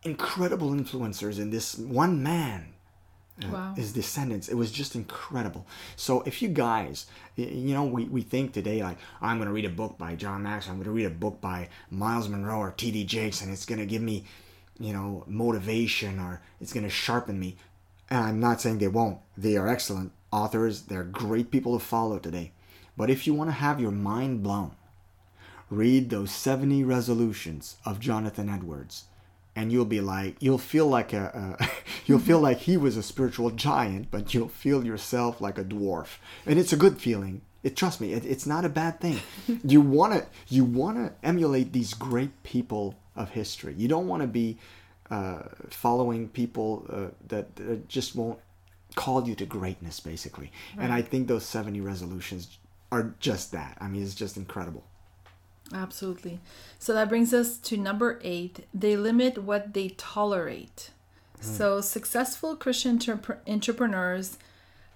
incredible influencers in this one man. Uh, wow. His descendants. It was just incredible. So, if you guys, you know, we, we think today, like, I'm going to read a book by John Max, I'm going to read a book by Myles Munroe or T.D. Jakes, and it's going to give me you know, motivation or it's going to sharpen me. And I'm not saying they won't. They are excellent authors. They're great people to follow today. But if you want to have your mind blown, read those 70 resolutions of Jonathan Edwards and you'll be like you'll feel like a, a you'll feel like he was a spiritual giant but you'll feel yourself like a dwarf and it's a good feeling it trust me it, it's not a bad thing you want to you want to emulate these great people of history. You don't want to be uh, following people uh, that, that, just won't call you to greatness, basically. Right. And I think those 70 resolutions are just that. I mean, it's just incredible. Absolutely. So that brings us to number eight. They limit what they tolerate. Mm. So successful Christian entrepreneurs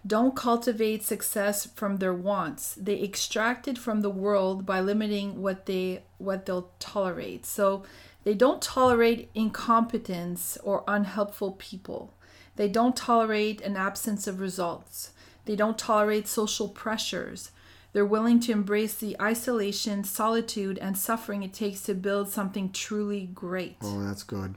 don't cultivate success from their wants. They extract it from the world by limiting what they what they'll tolerate. So they don't tolerate incompetence or unhelpful people. They don't tolerate an absence of results. They don't tolerate social pressures. They're willing to embrace the isolation, solitude, and suffering it takes to build something truly great. Oh, that's good.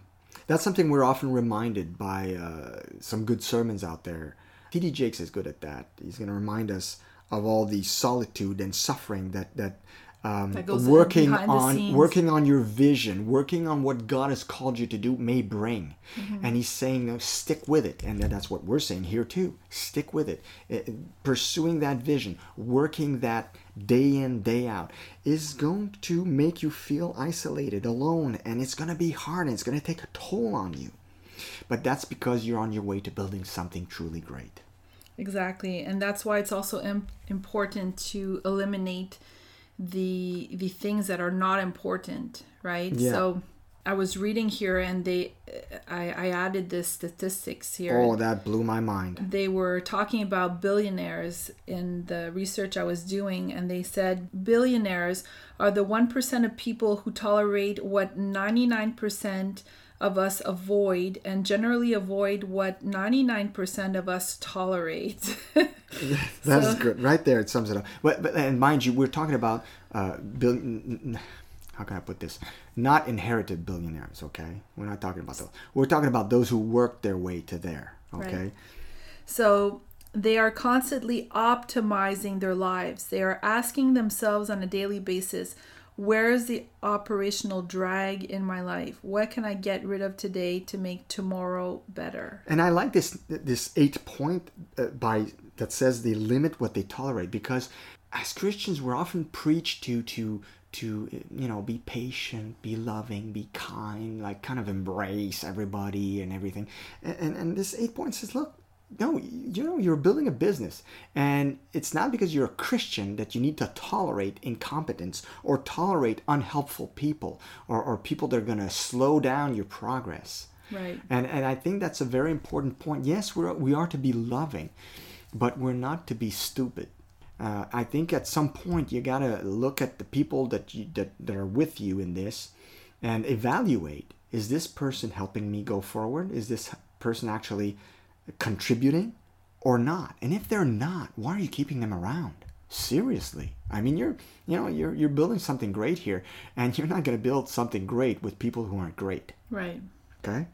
That's something we're often reminded by uh, some good sermons out there. T.D. Jakes is good at that. He's going to remind us of all the solitude and suffering that that um, working on working on your vision, working on what God has called you to do may bring. Mm-hmm. And He's saying, no, stick with it. And that's what we're saying here too. Stick with it. Uh, Pursuing that vision, working that day in, day out, is going to make you feel isolated, alone, and it's going to be hard and it's going to take a toll on you. But that's because you're on your way to building something truly great. Exactly, and that's why it's also Im- important to eliminate the the things that are not important, right? Yeah. So I was reading here, and they I, I added this statistics here. Oh, that blew my mind. they were talking about billionaires in the research I was doing, and they said billionaires are the 1% of people who tolerate what 99% of us avoid, and generally avoid what 99% of us tolerate. That's good. Right there, it sums it up. But, but and mind you, we're talking about uh, bill, n- n- how can I put this? Not inherited billionaires. Okay, we're not talking about those. We're talking about those who worked their way to there. Okay, Right. So they are constantly optimizing their lives. They are asking themselves on a daily basis, where is the operational drag in my life? What can I get rid of today to make tomorrow better? and I like this this eight point uh, by that says they limit what they tolerate because as Christians we're often preached to to to you know be patient, be loving, be kind, like kind of embrace everybody and everything. And and, and this eight point says, look, no, you know, you're building a business, and it's not because you're a Christian that you need to tolerate incompetence or tolerate unhelpful people or, or people that are going to slow down your progress. Right. And and I think that's a very important point. Yes, we're we are to be loving, but we're not to be stupid. Uh, I think at some point you gotta look at the people that you that, that are with you in this, and evaluate: is this person helping me go forward? Is this person actually contributing, or not? And if they're not, why are you keeping them around? Seriously, I mean you're you know you're you're building something great here, and you're not gonna build something great with people who aren't great. Right. Okay.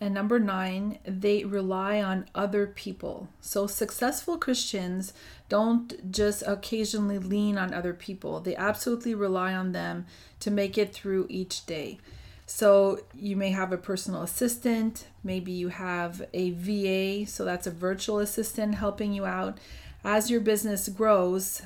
And number nine, they rely on other people. So successful Christians don't just occasionally lean on other people, they absolutely rely on them to make it through each day. So you may have a personal assistant, maybe you have a VA, so that's a virtual assistant helping you out. As your business grows,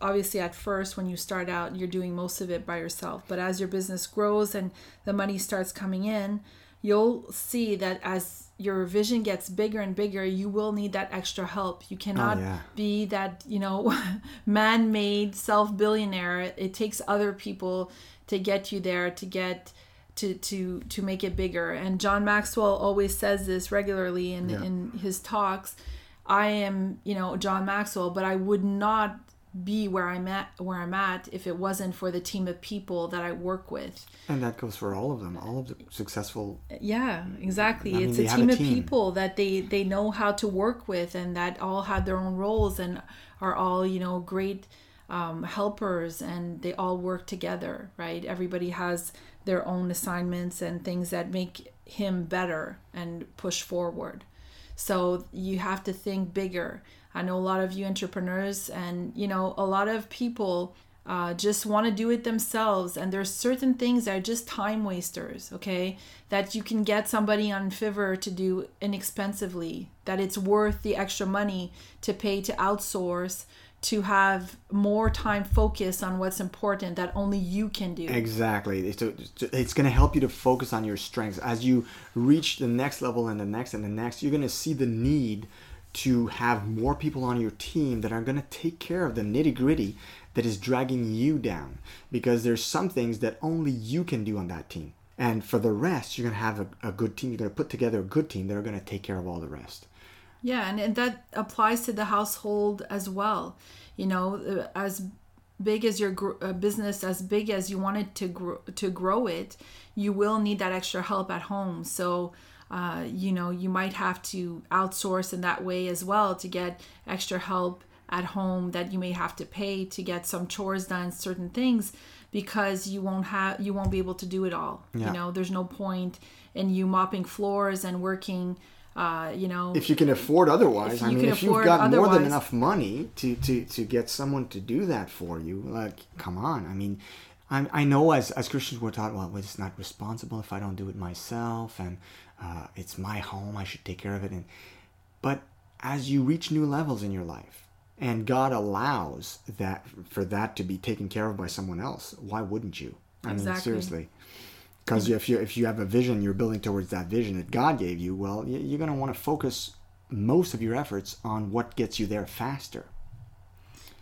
obviously at first when you start out you're doing most of it by yourself but as your business grows and the money starts coming in you'll see that as your vision gets bigger and bigger you will need that extra help you oh, cannot yeah. be that you know man-made self-billionaire it takes other people to get you there to get to to to make it bigger. And john maxwell always says this regularly in Yeah. in his talks. I am you know john maxwell but i would not be where i'm at where i'm at if it wasn't for the team of people that i work with. And that goes for all of them, all of the successful. yeah exactly. I mean, it's a team a of people that they they know how to work with and that all have their own roles and are all you know great um, helpers and they all work together right? Everybody has their own assignments and things that make him better and push forward. So you have to think bigger. I know a lot of you entrepreneurs and you know a lot of people uh, just want to do it themselves. And there's certain things that are just time wasters okay? That you can get somebody on fiverr to do inexpensively that it's worth the extra money to pay to outsource to have more time focus on what's important that only you can do Exactly. It's, it's going to help you to focus on your strengths. As you reach the next level and the next and the next, you're going to see the need to have more people on your team that are going to take care of the nitty gritty that is dragging you down. Because there's some things that only you can do on that team. And for the rest, you're going to have a, a good team. You're going to put together a good team that are going to take care of all the rest. Yeah, and, and that applies to the household as well. You know, uh, as big as your gr- uh, business, as big as you wanted to grow, to grow it, you will need that extra help at home. So, uh, you know, you might have to outsource in that way as well to get extra help at home that you may have to pay to get some chores done, certain things, because you won't have you won't be able to do it all. Yeah. You know, there's no point in you mopping floors and working Uh, you know, if you can afford otherwise, If I mean, if you've got more than enough money to, to, to get someone to do that for you, like, come on. I mean, I, I know as, as Christians we're taught, well, it's not responsible if I don't do it myself, and uh, it's my home, I should take care of it. And but as you reach new levels in your life, and God allows that for that to be taken care of by someone else, why wouldn't you? I mean, seriously. Because if you if you have a vision, you're building towards that vision that God gave you. Well, you're going to want to focus most of your efforts on what gets you there faster.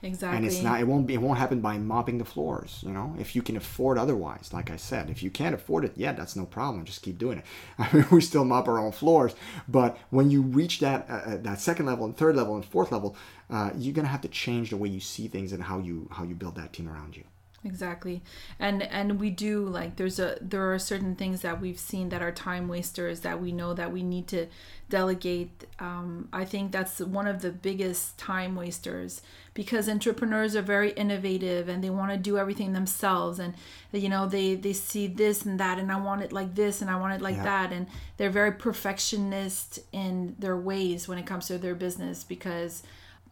exactly. And it's not. It won't be. It won't happen by mopping the floors. You know, if you can afford otherwise, like I said, if you can't afford it, yeah, that's no problem. Just keep doing it. I mean, we still mop our own floors, but when you reach that uh, uh, that second level and third level and fourth level, uh, you're gonna have to change the way you see things and how you how you build that team around you. Exactly. And and we do like there's a there are certain things that we've seen that are time wasters that we know that we need to delegate. Um, i think that's one of the biggest time wasters because entrepreneurs are very innovative and they want to do everything themselves and you know they they see this and that and i want it like this and i want it like Yeah. that. And they're very perfectionist in their ways when it comes to their business because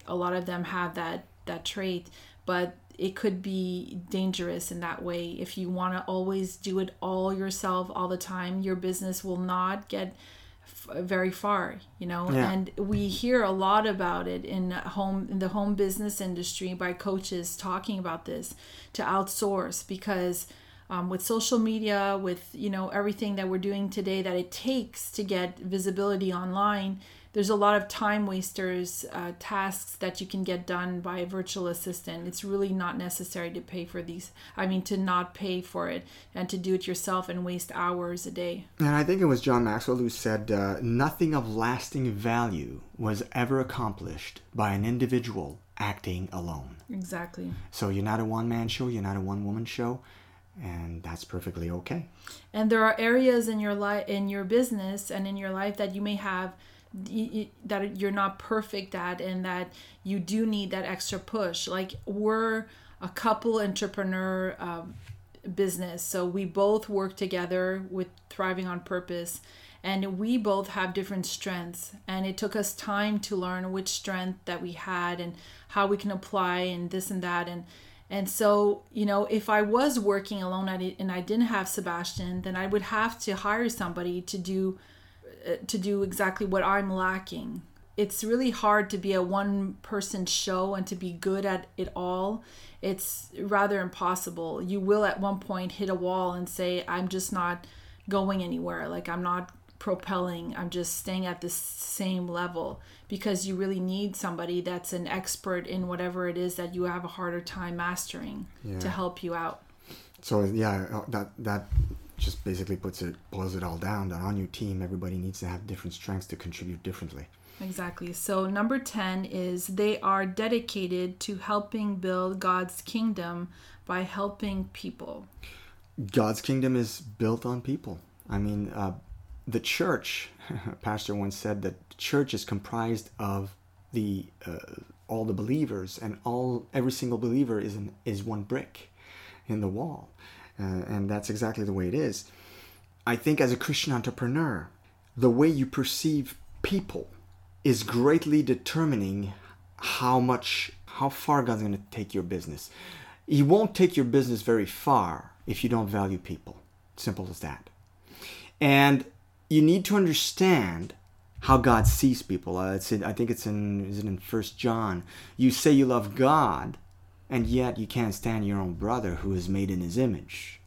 a lot of them have that that trait. But it could be dangerous in that way if you want to always do it all yourself all the time your business will not get f- very far you know Yeah. and we hear a lot about it in home in the home business industry by coaches talking about this to outsource because um, with social media with you know everything that we're doing today that it takes to get visibility online there's a lot of time wasters uh, tasks that you can get done by a virtual assistant it's really not necessary to pay for these i mean to not pay for it and to do it yourself and waste hours a day And I think it was John Maxwell who said, uh, "Nothing of lasting value was ever accomplished by an individual acting alone." exactly So you're not a one-man show. You're not a one-woman show, and that's perfectly okay. and there are areas in your life in your business and in your life that you may have that you're not perfect at and that you do need that extra push. Like we're a couple entrepreneur um, business so we both work together with thriving on purpose and we both have different strengths and it took us time to learn which strength that we had and how we can apply and this and that and and so you know if i was working alone and i didn't have sebastian then i would have to hire somebody to do to do exactly what i'm lacking. It's really hard to be a one person show and to be good at it all. It's rather impossible. You will at one point hit a wall and say i'm just not going anywhere. Like i'm not propelling. I'm just staying at the same level. Because you really need somebody that's an expert in whatever it is that you have a harder time mastering to help you out. So yeah, that that just basically puts it boils it all down that on your team, everybody needs to have different strengths to contribute differently. Exactly. So, number 10 is they are dedicated to helping build God's kingdom by helping people. God's kingdom is built on people. I mean, uh, the church. a pastor once said that the church is comprised of the uh, all the believers, and all every single believer is an, is one brick in the wall, uh, and that's exactly the way it is. I think as a Christian entrepreneur, the way you perceive people is greatly determining how much how far God's going to take your business. He won't take your business very far if you don't value people. Simple as that. And you need to understand how God sees people. Uh, in, I think it's in is it in First John. You say you love God, and yet you can't stand your own brother who is made in His image.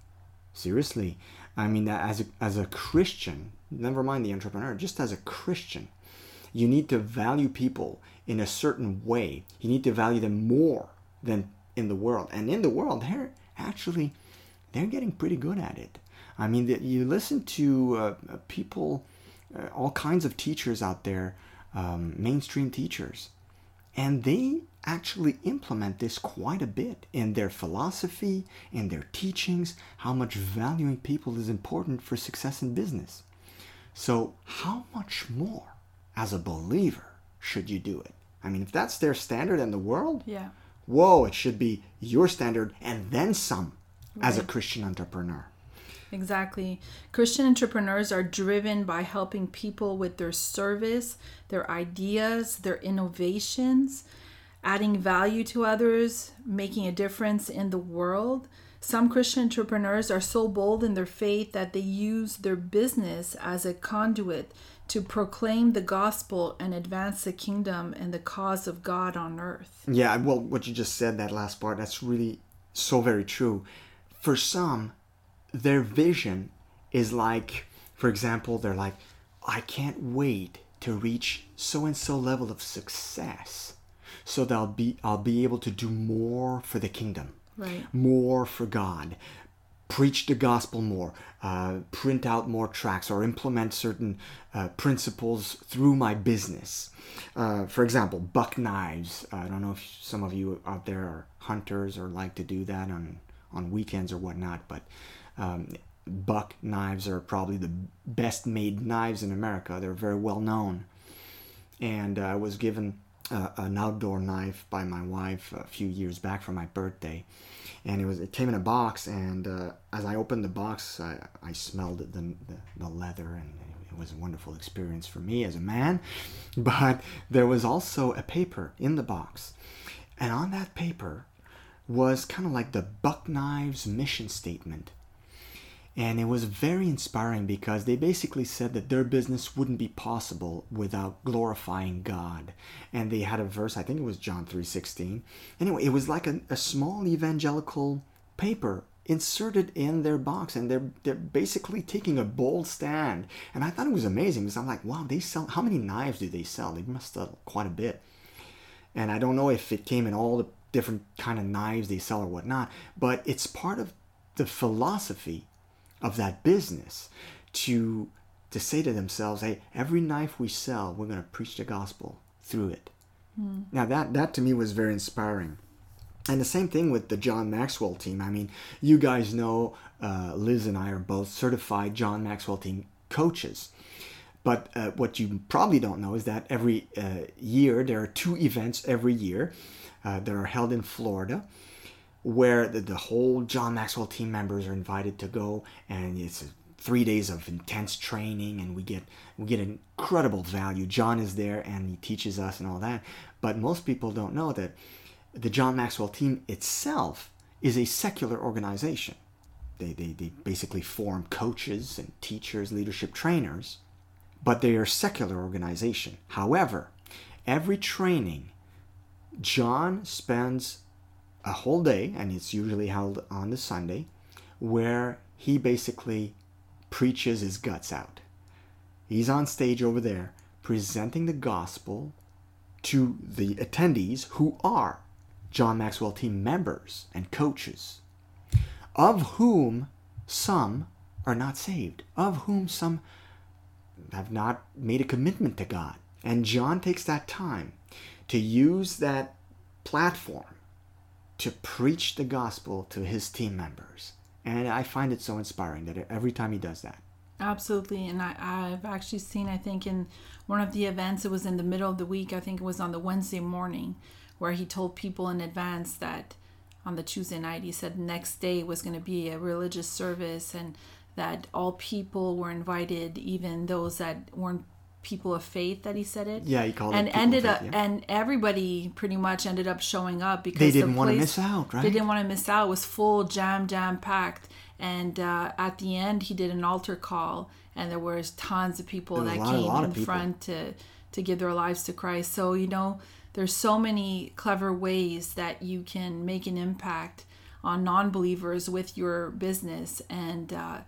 Seriously, I mean, that as a, as a Christian, never mind the entrepreneur, just as a Christian, you need to value people in a certain way. You need to value them more than in the world. And in the world, they're actually they're getting pretty good at it. I mean, that you listen to uh, uh, people, uh, all kinds of teachers out there, um, mainstream teachers, and they actually implement this quite a bit in their philosophy, in their teachings, how much valuing people is important for success in business. So, how much more as a believer should you do it? I mean, if that's their standard in the world, Yeah. whoa, it should be your standard and then some as a Christian entrepreneur. Exactly. Christian entrepreneurs are driven by helping people with their service, their ideas, their innovations, adding value to others, making a difference in the world. Some Christian entrepreneurs are so bold in their faith that they use their business as a conduit to proclaim the gospel and advance the kingdom and the cause of God on earth. Yeah, well, what you just said, that last part, that's really so very true. For some, their vision is like, for example, they're like, I can't wait to reach so and so level of success so that I'll be I'll be able to do more for the kingdom. Right. More for God. Preach the gospel more, uh, print out more tracts, or implement certain uh, principles through my business. Uh, for example, buck knives. I don't know if some of you out there are hunters or like to do that on, on weekends or whatnot, but um, buck knives are probably the best made knives in America. They're very well known. And I was given uh, an outdoor knife by my wife a few years back for my birthday. And it was it came in a box, and uh, as I opened the box, I, I smelled the, the, the leather, and it was a wonderful experience for me as a man. But there was also a paper in the box, and on that paper was kind of like the Buck Knives mission statement and it was very inspiring because they basically said that their business wouldn't be possible without glorifying God. And they had a verse, I think it was John 3:16. Anyway, it was like a, a small evangelical paper inserted in their box and they're they're basically taking a bold stand and i thought it was amazing because i'm like wow they sell how many knives do they sell they must sell quite a bit and i don't know if it came in all the different kind of knives they sell or whatnot but it's part of the philosophy of that business to to say to themselves, "Hey, every knife we sell, we're going to preach the gospel through it." Mm. Now that that to me was very inspiring. And the same thing with the John Maxwell team. I mean, you guys know uh, Liz and I are both certified John Maxwell team coaches. But uh, what you probably don't know is that every uh, year there are two events every year uh, that are held in Florida where the, the whole John Maxwell team members are invited to go, and it's three days of intense training, and we get we get incredible value. John is there, and he teaches us and all that. But most people don't know that the John Maxwell team itself is a secular organization. They, they, they basically form coaches and teachers, leadership trainers, but they are a secular organization. However, every training, John spends a whole day, and it's usually held on the Sunday, where he basically preaches his guts out. He's on stage over there presenting the gospel to the attendees who are John Maxwell team members and coaches, of whom some are not saved, of whom some have not made a commitment to God. And John takes that time to use that platform to preach the gospel to his team members. And I find it so inspiring that every time he does that. Absolutely. And I, I've actually seen, I think, in one of the events, it was in the middle of the week, I think it was on the Wednesday morning, where he told people in advance that on the Tuesday night, he said next day was going to be a religious service and that all people were invited, even those that weren't people of faith that he said it. Yeah, he called and it. ended up, faith, yeah. and everybody pretty much ended up showing up because they didn't the want to miss out, right? They didn't want to miss out. It was full, jam, jam packed. And uh, at the end, he did an altar call, and there was tons of people that lot- came in front to to give their lives to Christ. So you know, there's so many clever ways that you can make an impact on non-believers with your business and. Uh,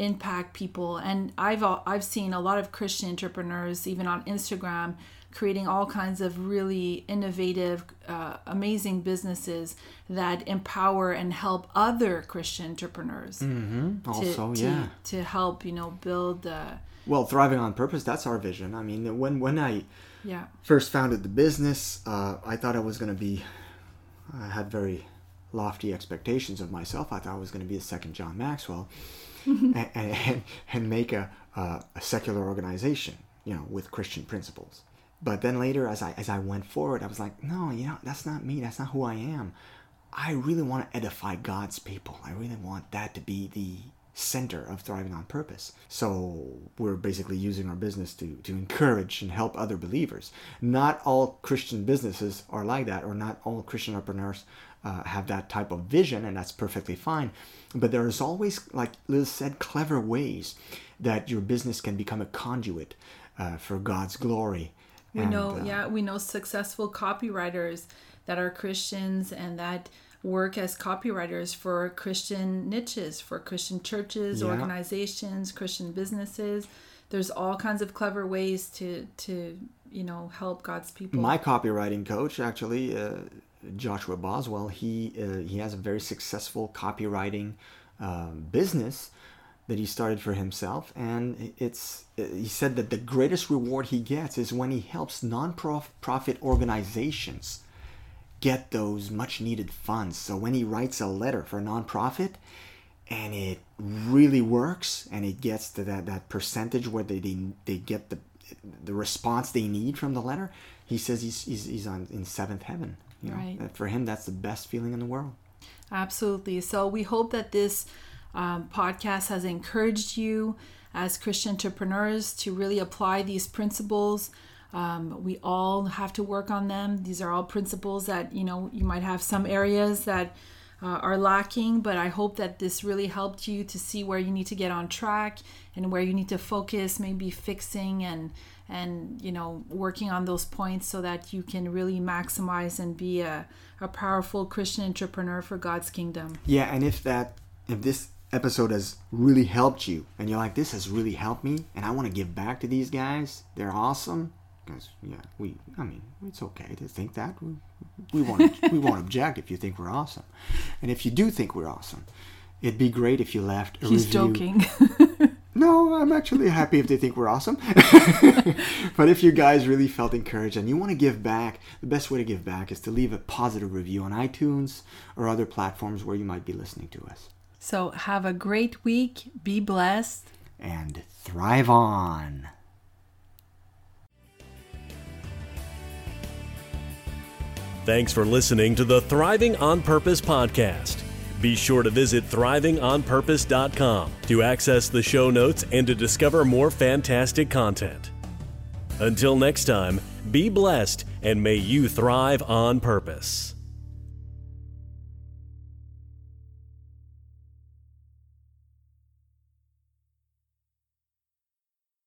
impact people and i've al- i've seen a lot of christian entrepreneurs even on instagram creating all kinds of really innovative uh, amazing businesses that empower and help other christian entrepreneurs Mhm. Also, to, yeah. to help you know build uh, Well, thriving on purpose, that's our vision. I mean, when when I yeah first founded the business, uh, I thought I was going to be, I had very lofty expectations of myself. I thought I was going to be a second John Maxwell and, and, and make a, a, a secular organization, you know, with Christian principles. But then later, as I, as I went forward, I was like, no, you know, that's not me. That's not who I am. I really want to edify God's people. I really want that to be the center of thriving on purpose so we're basically using our business to, to encourage and help other believers not all christian businesses are like that or not all christian entrepreneurs uh, have that type of vision and that's perfectly fine but there's always like liz said clever ways that your business can become a conduit uh, for god's glory we and, know uh, yeah we know successful copywriters that are christians and that work as copywriters for Christian niches, for Christian churches, yeah. organizations, Christian businesses. There's all kinds of clever ways to to you know help God's people. My copywriting coach, actually, uh, Joshua Boswell, he uh, he has a very successful copywriting um, business that he started for himself, and it's he said that the greatest reward he gets is when he helps non-profit organizations get those much needed funds. So when he writes a letter for a nonprofit and it really works and it gets to that, that percentage where they, they, they get the, the response they need from the letter, he says he's, he's, he's on in seventh heaven. You know? Right. For him, that's the best feeling in the world. Absolutely. So we hope that this um, podcast has encouraged you as Christian entrepreneurs to really apply these principles um, we all have to work on them. These are all principles that, you know, you might have some areas that uh, are lacking, but I hope that this really helped you to see where you need to get on track and where you need to focus, maybe fixing and and you know working on those points so that you can really maximize and be a, a powerful Christian entrepreneur for God's kingdom. Yeah, and if that if this episode has really helped you and you're like this has really helped me and I want to give back to these guys, they're awesome because yeah, we. I mean, it's okay to think that. We, we won't. we won't object if you think we're awesome, and if you do think we're awesome, it'd be great if you left a He's review. joking. no, I'm actually happy if they think we're awesome. but if you guys really felt encouraged and you want to give back, the best way to give back is to leave a positive review on iTunes or other platforms where you might be listening to us. So have a great week. Be blessed. And thrive on. Thanks for listening to the Thriving on Purpose podcast. Be sure to visit thrivingonpurpose.com to access the show notes and to discover more fantastic content. Until next time, be blessed and may you thrive on purpose.